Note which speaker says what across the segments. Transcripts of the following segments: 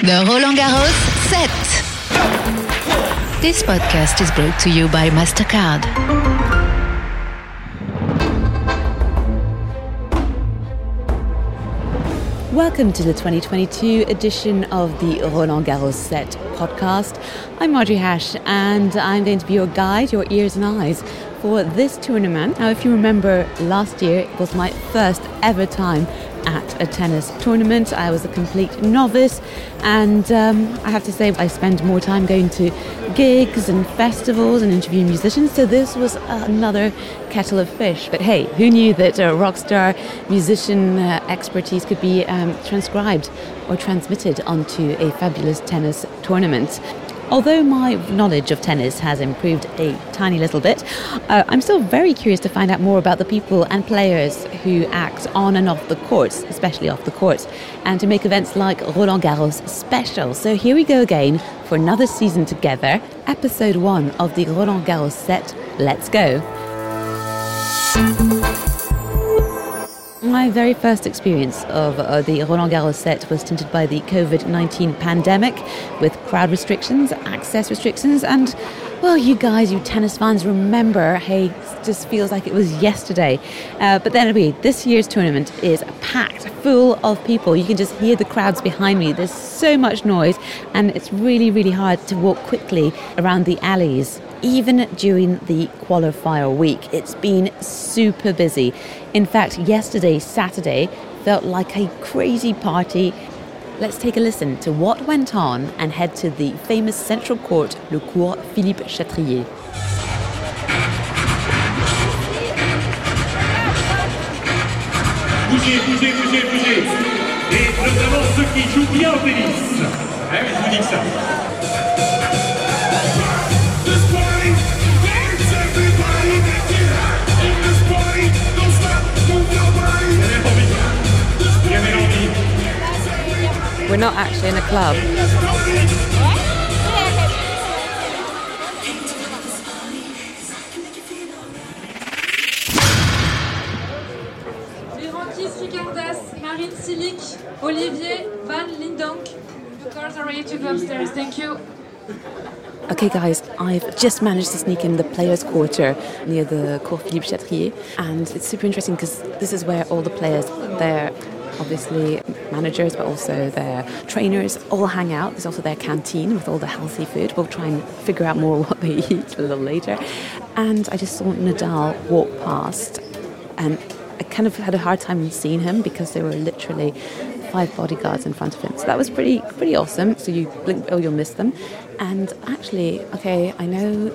Speaker 1: The Roland Garros set. This podcast is brought to you by MasterCard.
Speaker 2: Welcome to the 2022 edition of the Roland Garros Set podcast. I'm Marjorie Hache and I'm going to be your guide, your ears and eyes for this tournament. Now, if you remember last year, it was my first ever time at a tennis tournament. I was a complete novice, and um, I have to say, I spend more time going to gigs and festivals and interviewing musicians. So this was another kettle of fish. But hey, who knew that a rock star musician uh, expertise could be um, transcribed or transmitted onto a fabulous tennis tournament? Although my knowledge of tennis has improved a tiny little bit, uh, I'm still very curious to find out more about the people and players who act on and off the courts, especially off the courts, and to make events like Roland Garros special. So here we go again for another season together, episode one of the Roland Garros set. Let's go. My very first experience of uh, the Roland Garros set was tinted by the COVID 19 pandemic with crowd restrictions, access restrictions, and well, you guys, you tennis fans, remember, hey, it just feels like it was yesterday. Uh, but then, anyway, this year's tournament is packed full of people. You can just hear the crowds behind me. There's so much noise, and it's really, really hard to walk quickly around the alleys even during the qualifier week. It's been super busy. In fact, yesterday, Saturday, felt like a crazy party. Let's take a listen to what went on and head to the famous central court, Le Court Philippe Chatrier.
Speaker 3: Bougez, bougez, bougez, bougez. Et notamment ceux qui jouent bien au tennis. Ah oui, je vous dis ça.
Speaker 2: Not actually in a club.
Speaker 4: Marin Cilic, Olivier Van Lindonk. The cars are ready to go upstairs. Thank you.
Speaker 2: Okay, guys, I've just managed to sneak in the players' quarter near the Court Philippe Chatrier, and it's super interesting because this is where all the players, their obviously managers, but also their trainers, all hang out. There's also their canteen with all the healthy food. We'll try and figure out more what they eat a little later. And I just saw Nadal walk past, and I kind of had a hard time seeing him because there were literally five bodyguards in front of him. So that was pretty pretty awesome. So you blink, oh, you'll miss them. And actually, okay, I know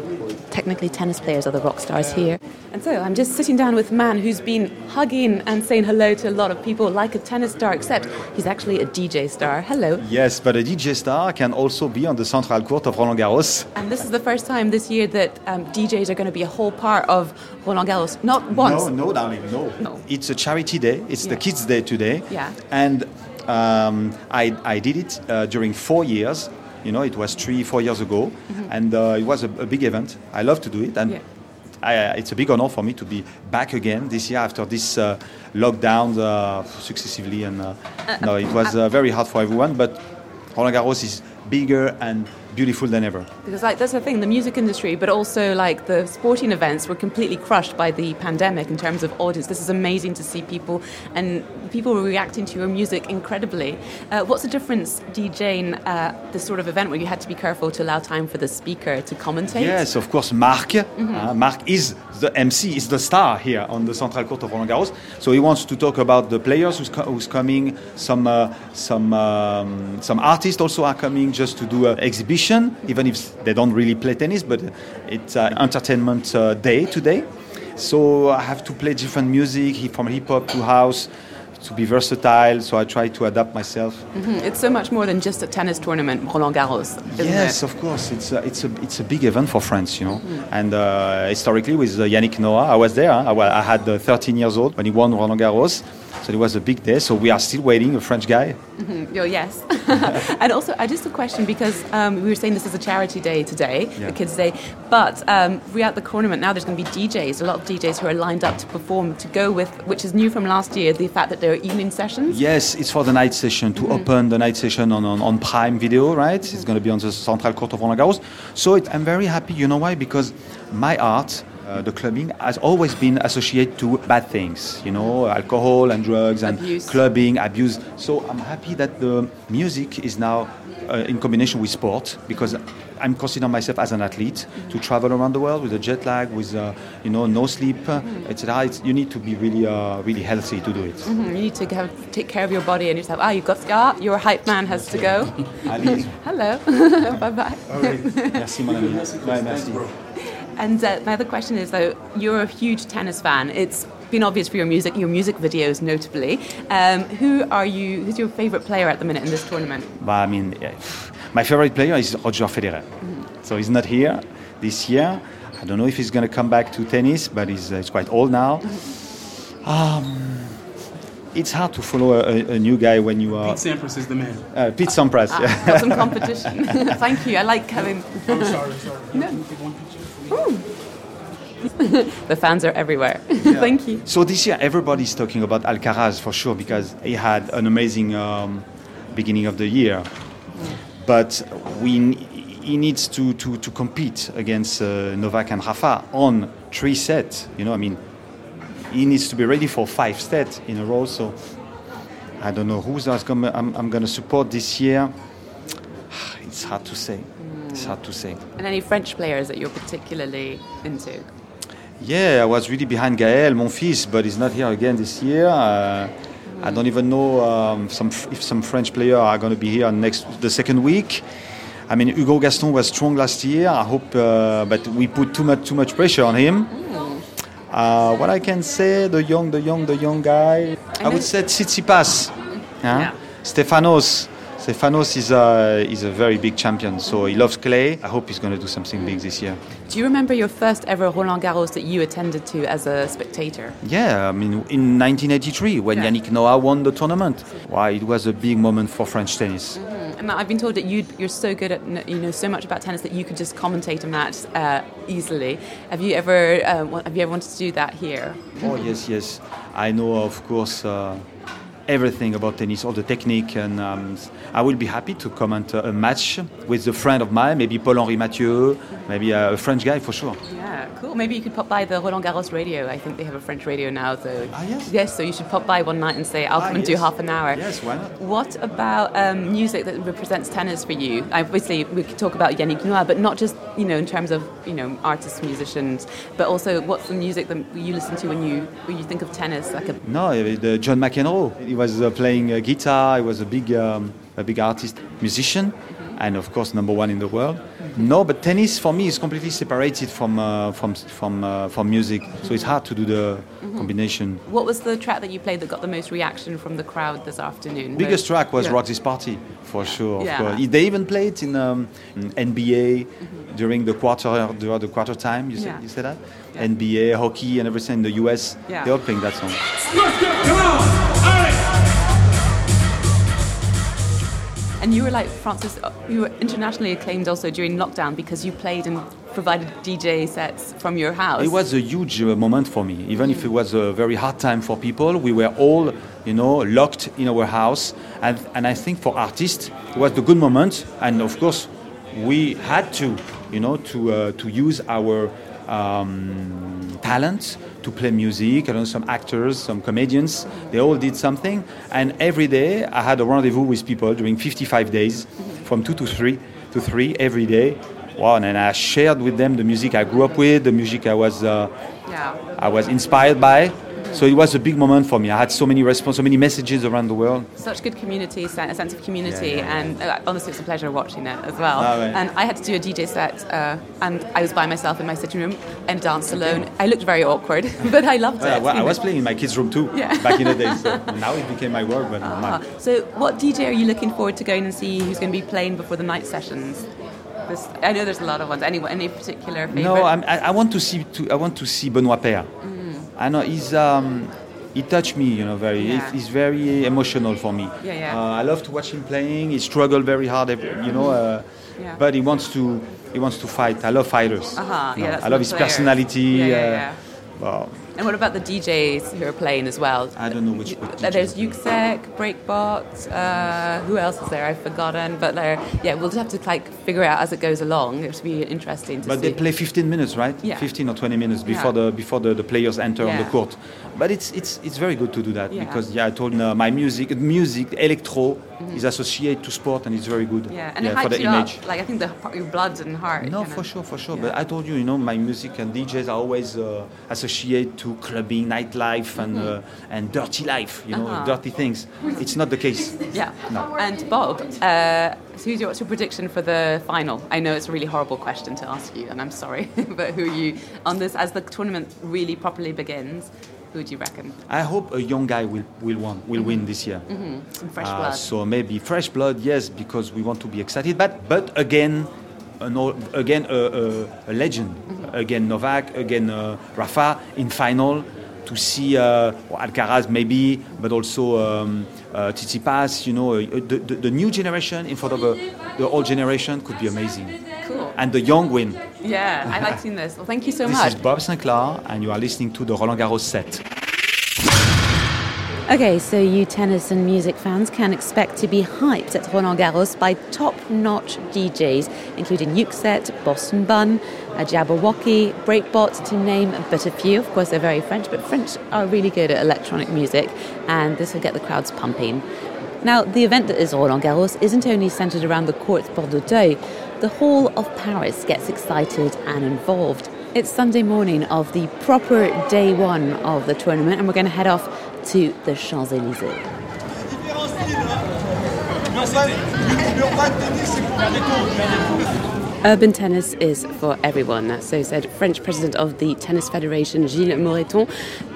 Speaker 2: technically tennis players are the rock stars here. And so I'm just sitting down with a man who's been hugging and saying hello to a lot of people like a tennis star, except he's actually a DJ star. Hello.
Speaker 5: Yes, but a DJ star can also be on the central court of Roland Garros.
Speaker 2: And this is the first time this year that um, DJs are going to be a whole part of Roland Garros. Not once.
Speaker 5: No, no, darling, no.
Speaker 2: No.
Speaker 5: It's a charity day. It's the kids' day today.
Speaker 2: Yeah.
Speaker 5: And um, I, I did it uh, during four years. You know, it was three, four years ago, and uh, it was a, a big event. I love to do it, and
Speaker 2: Mm-hmm. Yeah.
Speaker 5: I, uh, it's a big honor for me to be back again this year after this uh, lockdown uh, successively. And uh, no, it was uh, very hard for everyone, but Roland Garros is bigger and beautiful than ever.
Speaker 2: Because like that's the thing, the music industry, but also like the sporting events were completely crushed by the pandemic in terms of audience. This is amazing to see people and people were reacting to your music incredibly. Uh, what's the difference DJing uh, this sort of event where you had to be careful to allow time for the speaker to commentate?
Speaker 5: Yes, of course, Marc. uh, Marc is the MC, is the star here on the Central Court of Roland Garros. So he wants to talk about the players who's, co- who's coming. Some uh, some um, some artists also are coming just to do an exhibition, even if they don't really play tennis. But it's an entertainment uh, day today. So I have to play different music from hip hop to house. To be versatile, so I try to adapt myself.
Speaker 2: Mhm. It's so much more than just a tennis tournament, Roland Garros,
Speaker 5: yes,
Speaker 2: it?
Speaker 5: of course. It's a, it's a it's a big event for France, you know. And uh, historically, with uh, Yannick Noah, I was there. I, I had uh, 13 years old when he won Roland Garros, So it was a big day. So we are still waiting. A French guy.
Speaker 2: Oh, yes. and also, I just a question because um, we were saying this is a charity day today,
Speaker 5: Yeah.
Speaker 2: the Kids' Day, but um, throughout the tournament now there's going to be DJs, a lot of DJs who are lined up to perform to go with, which is new from last year, the fact that there are evening sessions.
Speaker 5: Yes, it's for the night session to open the night session on, on, on Prime Video, right? It's going to be on the Central Court of Roland Garros. So it, I'm very happy. You know why? Because my art, uh, the clubbing, has always been associated to bad things. You know, alcohol and drugs and
Speaker 2: Abuse.
Speaker 5: clubbing, abuse. So I'm happy that the music is now uh, in combination with sport because I'm considering myself as an athlete to travel around the world with a jet lag, with uh, you know no sleep, uh, etc. It's, you need to be really, uh, really healthy to do it.
Speaker 2: Mhm, You need to have, take care of your body and yourself. Ah, you've got ah, your hype man has to go.
Speaker 5: Allez.
Speaker 2: Hello, bye bye.
Speaker 5: Merci, mon ami. Ouais, merci.
Speaker 2: And uh, my other question is though, you're a huge tennis fan. It's been obvious for your music, your music videos notably. Um, who are you? Who's your favourite player at the minute in this tournament?
Speaker 5: But I mean, yeah, my favorite player is Roger Federer. So he's not here this year. I don't know if he's going to come back to tennis, but he's, uh, he's quite old now. Um, it's hard to follow a, a new guy when you are.
Speaker 6: Pete Sampras is the man.
Speaker 5: Uh, Pete Sampras, yeah.
Speaker 2: Ah, got some competition. Thank you. I like having.
Speaker 6: I'm sorry, sorry. No.
Speaker 2: The fans are everywhere. Thank you.
Speaker 5: So this year, everybody's talking about Alcaraz for sure because he had an amazing um, beginning of the year. But we, he needs to, to, to compete against uh, Novak and Rafa on three sets. You know, I mean, he needs to be ready for five sets in a row. So I don't know who's I'm, I'm going to support this year. It's hard to say. It's hard to say.
Speaker 2: And any French players that you're particularly into?
Speaker 5: Yeah, I was really behind Gaël, Monfils, but he's not here again this year. Uh, I don't even know um, some, if some French players are going to be here next the second week. I mean, Hugo Gaston was strong last year. I hope, uh, but we put too much too much pressure on him. Uh, what I can say, the young, the young, the young guy. I would say Tsitsipas, yeah?
Speaker 2: Yeah.
Speaker 5: Stefanos. Stefanos is a, is a very big champion, so he loves clay. I hope he's going to do something big this year.
Speaker 2: Do you remember your first ever Roland Garros that you attended to as a spectator?
Speaker 5: Yeah, I mean, in 1983, when
Speaker 2: Yeah.
Speaker 5: Yannick Noah won the tournament, why it was a big moment for French tennis.
Speaker 2: And I've been told that you you're so good at you know so much about tennis that you could just commentate a match uh, easily. Have you ever uh, have you ever wanted to do that here?
Speaker 5: Oh yes, yes, I know, of course, uh, everything about tennis, all the technique, and um, I will be happy to comment a match with a friend of mine, maybe Paul-Henri Mathieu, maybe a French guy for sure.
Speaker 2: Yeah, cool. Maybe you could pop by the Roland Garros radio. I think they have a French radio now. So
Speaker 5: Ah, yes?
Speaker 2: yes, so you should pop by one night and say I'll
Speaker 5: Ah,
Speaker 2: come and do half an hour.
Speaker 5: Yes, why not?
Speaker 2: What about um, music that represents tennis for you? Obviously, we could talk about Yannick Noah, but not just you know in terms of you know artists, musicians, but also what's the music that you listen to when you when you think of tennis? Like a
Speaker 5: No, uh, the John McEnroe. He was uh, playing uh, guitar. He was a big, um, a big artist, musician, and of course number one in the world. No, but tennis for me is completely separated from uh, from from uh, from music. So it's hard to do the combination.
Speaker 2: What was the track that you played that got the most reaction from the crowd this afternoon?
Speaker 5: The biggest track was
Speaker 2: Yeah.
Speaker 5: Rock This Party, for sure. Of
Speaker 2: Yeah.
Speaker 5: course. They even played in, um, in NBA during the quarter during the quarter time. You said
Speaker 2: Yeah.
Speaker 5: you said that
Speaker 2: Yeah.
Speaker 5: NBA, hockey, and everything in the US.
Speaker 2: Yeah.
Speaker 5: They're all playing that song.
Speaker 2: And you were like Francis. You were internationally acclaimed also during lockdown because you played and provided DJ sets from your house.
Speaker 5: It was a huge uh, moment for me. Even if it was a very hard time for people, we were all, you know, locked in our house. And, and I think for artists, it was the good moment. And of course, we had to, you know, to, uh, to use our um, talent to play music. I know some actors, some comedians, they all did something. And every day I had a rendezvous with people during 55 days, from 2 to 3 to 3 every day. Wow, and I shared with them the music I grew up with, the music I was, uh,
Speaker 2: yeah.
Speaker 5: I was inspired by. So it was a big moment for me. I had so many response, so many messages around the world.
Speaker 2: Such good community, a sense of community,
Speaker 5: Yeah, yeah,
Speaker 2: and uh, honestly, it's a pleasure watching it as well. And I had to do a DJ set, uh, and I was by myself in my sitting room and danced alone. I looked very awkward, but I loved it.
Speaker 5: Well, I was playing in my kids' room too back in the day. So now it became my work, but
Speaker 2: Ah,
Speaker 5: my,
Speaker 2: so, what DJ are you looking forward to going and see? Who's going to be playing before the night sessions? This, I know there's a lot of ones. Any any particular favorite?
Speaker 5: No, I'm, I, I want to see to, I want to see Benoit Paire.
Speaker 2: Mm.
Speaker 5: I know he's um, he touched me, you know, very.
Speaker 2: Yeah.
Speaker 5: He's very emotional for me.
Speaker 2: Yeah, yeah.
Speaker 5: Uh, I love to watch him playing. He struggled very hard, you know, uh,
Speaker 2: Yeah.
Speaker 5: but he wants to he wants to fight. I love fighters.
Speaker 2: Uh-huh, yeah,
Speaker 5: know,
Speaker 2: that's
Speaker 5: I love his
Speaker 2: players.
Speaker 5: personality.
Speaker 2: Yeah, yeah,
Speaker 5: uh,
Speaker 2: yeah.
Speaker 5: well,
Speaker 2: And what about the DJs who are playing as well?
Speaker 5: I don't know which. which
Speaker 2: There's. Yuksek, Breakbot, uh, who else is there? I've forgotten. But there, yeah, we'll just have to like figure out as it goes along. It'll be interesting to see.
Speaker 5: But
Speaker 2: see.
Speaker 5: they play 15 minutes, right?
Speaker 2: Yeah.
Speaker 5: 15 or 20 minutes before
Speaker 2: Yeah.
Speaker 5: the before the, the players enter on the
Speaker 2: Yeah.
Speaker 5: court. But it's it's it's very good to do that
Speaker 2: Yeah.
Speaker 5: because yeah, I told uh, my music music electro is associated to sport and it's very good.
Speaker 2: Mm-hmm. yeah, and it
Speaker 5: for the image.
Speaker 2: up. Like I think the your blood and heart.
Speaker 5: No, for
Speaker 2: of-
Speaker 5: sure, for sure.
Speaker 2: Yeah.
Speaker 5: But I told you, you know, my music and DJs are always uh, associated to clubbing, nightlife, and uh, and dirty life. You know,
Speaker 2: Uh-huh.
Speaker 5: dirty things. It's not the case.
Speaker 2: Yeah.
Speaker 5: No.
Speaker 2: And Bob, uh, so your, what's your prediction for the final? I know it's a really horrible question to ask you, and I'm sorry, but who are you on this as the tournament really properly begins? Who would you reckon?
Speaker 5: I hope a young guy will will win will win this year.
Speaker 2: Some fresh
Speaker 5: Uh,
Speaker 2: blood.
Speaker 5: so maybe fresh blood, yes, because we want to be excited. But but again, an old, again a, a, a legend.
Speaker 2: Mm-hmm.
Speaker 5: Again Novak, again uh, Rafa in final. To see uh, Alcaraz maybe, but also um, uh, Tsitsipas. You know, uh, the, the, the new generation in front of uh, the old generation could be amazing.
Speaker 2: Cool.
Speaker 5: And the young win.
Speaker 2: Yeah, I like seeing this. Well, thank you so
Speaker 5: This
Speaker 2: much.
Speaker 5: This is Bob Sinclar, and you are listening to the Roland Garros set.
Speaker 2: Okay, so you tennis and music fans can expect to be hyped at Roland Garros by top-notch DJs, including Yuksek, Boston Bun, Jabberwocky, Breakbot, to name but a few. Of course, they're very French, but French are really good at electronic music, and this will get the crowds pumping. Now, the event that is Roland Garros isn't only centred around the courts Porte d'Auteuil. The whole of Paris gets excited and involved. It's Sunday morning of the proper day one of the tournament, and we're going to head off to the Champs Elysees. Urban tennis is for everyone, so said French president of the Tennis Federation, Gilles Moreton,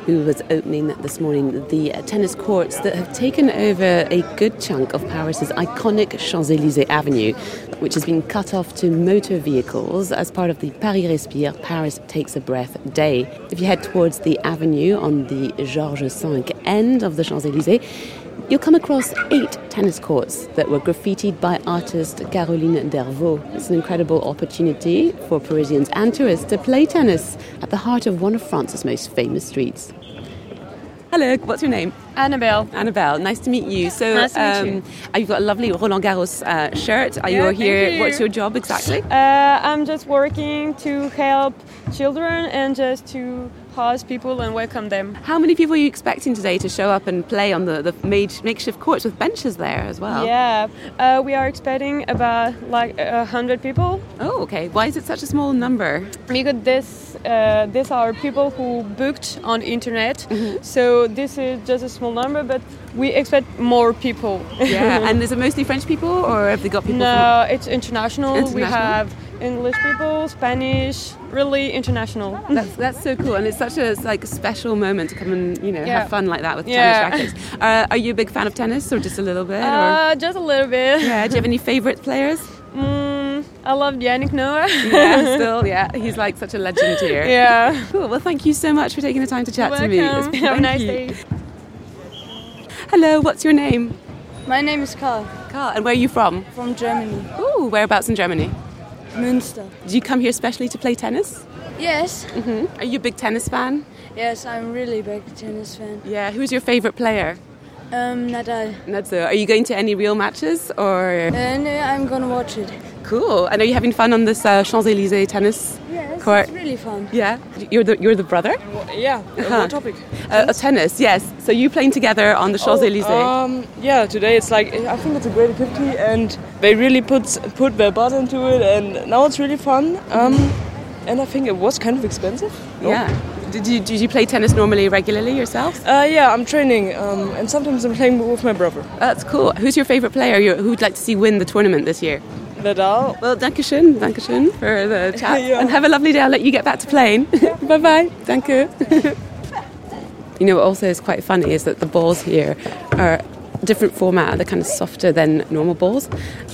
Speaker 2: who was opening this morning the tennis courts that have taken over a good chunk of Paris's iconic Champs Elysees Avenue, which has been cut off to motor vehicles as part of the Paris Respire, Paris Takes a Breath Day. If you head towards the avenue on the Georges V end of the Champs Elysees, You'll come across eight tennis courts that were graffitied by artist Caroline Dervaux. It's an incredible opportunity for Parisians and tourists to play tennis at the heart of one of France's most famous streets. Hello, what's your name?
Speaker 7: Annabelle.
Speaker 2: Annabelle, nice to meet you. So,
Speaker 7: Nice to meet you.
Speaker 2: you've got a lovely Roland Garros uh, shirt. Are
Speaker 7: Yeah,
Speaker 2: you
Speaker 7: thank
Speaker 2: here?
Speaker 7: you.
Speaker 2: What's your job exactly?
Speaker 7: Uh, I'm just working to help children and just to host people and welcome them.
Speaker 2: How many people are you expecting today to show up and play on the, the made, makeshift courts with benches there as well?
Speaker 7: Yeah, uh, we are expecting about like a hundred people
Speaker 2: Oh, okay. Why is it such a small number?
Speaker 7: because this uh, these are people who booked on internet.
Speaker 2: Mm-hmm.
Speaker 7: So this is just a small number, but we expect more people.
Speaker 2: Yeah, and is it mostly French people, or have they got people
Speaker 7: no, it's international. We have English people, Spanish, really international.
Speaker 2: That's that's so cool, and it's such a like special moment to come and you know
Speaker 7: Yeah.
Speaker 2: have fun like that with
Speaker 7: Yeah.
Speaker 2: tennis rackets. Uh, are you a big fan of tennis, or just a little bit?
Speaker 7: Uh, just a little bit.
Speaker 2: Yeah. Do you have any favourite players?
Speaker 7: Mm, I love Yannick Noah.
Speaker 2: Yeah, still, yeah. He's like such a legend here.
Speaker 7: yeah.
Speaker 2: Cool. Well, thank you so much for taking the time to chat to me.
Speaker 7: Welcome.
Speaker 2: It's-
Speaker 7: Have a nice
Speaker 2: you.
Speaker 7: day.
Speaker 2: Hello. What's your name?
Speaker 8: My name is Karl
Speaker 2: Carl. And where are you from?
Speaker 8: from Germany,
Speaker 2: Ooh, whereabouts in Germany?
Speaker 8: Münster.
Speaker 2: Did you come here especially to play tennis?
Speaker 8: Yes,
Speaker 2: Are you a big tennis fan?
Speaker 8: yes, I'm really big tennis fan.
Speaker 2: Yeah. Who's your favourite player?
Speaker 8: Um, Nadal.
Speaker 2: Nadzo. Are you going to any real matches or?
Speaker 8: Uh, no, I'm gonna watch it.
Speaker 2: Cool. And are you're having fun on this uh, Champs Elysees tennis
Speaker 8: Yes,
Speaker 2: court?
Speaker 8: it's really fun.
Speaker 2: Yeah. You're the you're the brother.
Speaker 9: Yeah,
Speaker 2: Uh-huh.
Speaker 9: what topic?
Speaker 2: Uh, tennis? tennis. Yes. So you playing together on the Champs Elysees?
Speaker 9: Um, yeah, today it's like I think it's a great activity, and they really put put their butt into it, and now it's really fun. Um, and I think it was kind of expensive. No?
Speaker 2: yeah. Did you did you play tennis normally regularly yourself?
Speaker 9: Uh, yeah, I'm training, um, and sometimes I'm playing with my brother.
Speaker 2: That's cool. Who's your favorite player? You, who would like to see win the tournament this year?
Speaker 9: Nadal.
Speaker 2: Well, dankeschön, dankeschön for the chat,
Speaker 9: Yeah.
Speaker 2: and have a lovely day. I'll let you get back to playing. bye bye. Thank you. you know, what also is quite funny is that the balls here are different format. They're kind of softer than normal balls,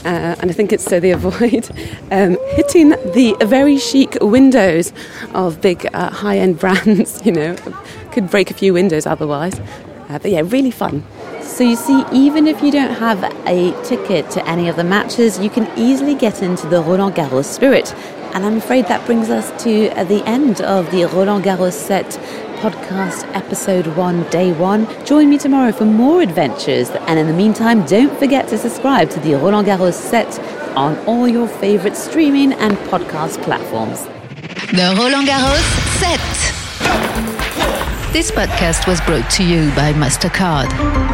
Speaker 2: uh, and I think it's so they avoid um, hitting the very chic windows of big uh, high-end brands. You know, could break a few windows otherwise. Uh, but yeah, really fun. So you see, even if you don't have a ticket to any of the matches, you can easily get into the Roland Garros spirit. And I'm afraid that brings us to the end of the Roland Garros set podcast episode one, day one. Join me tomorrow for more adventures. And in the meantime, don't forget to subscribe to the Roland Garros set on all your favorite streaming and podcast platforms.
Speaker 1: The Roland Garros set. This podcast was brought to you by MasterCard.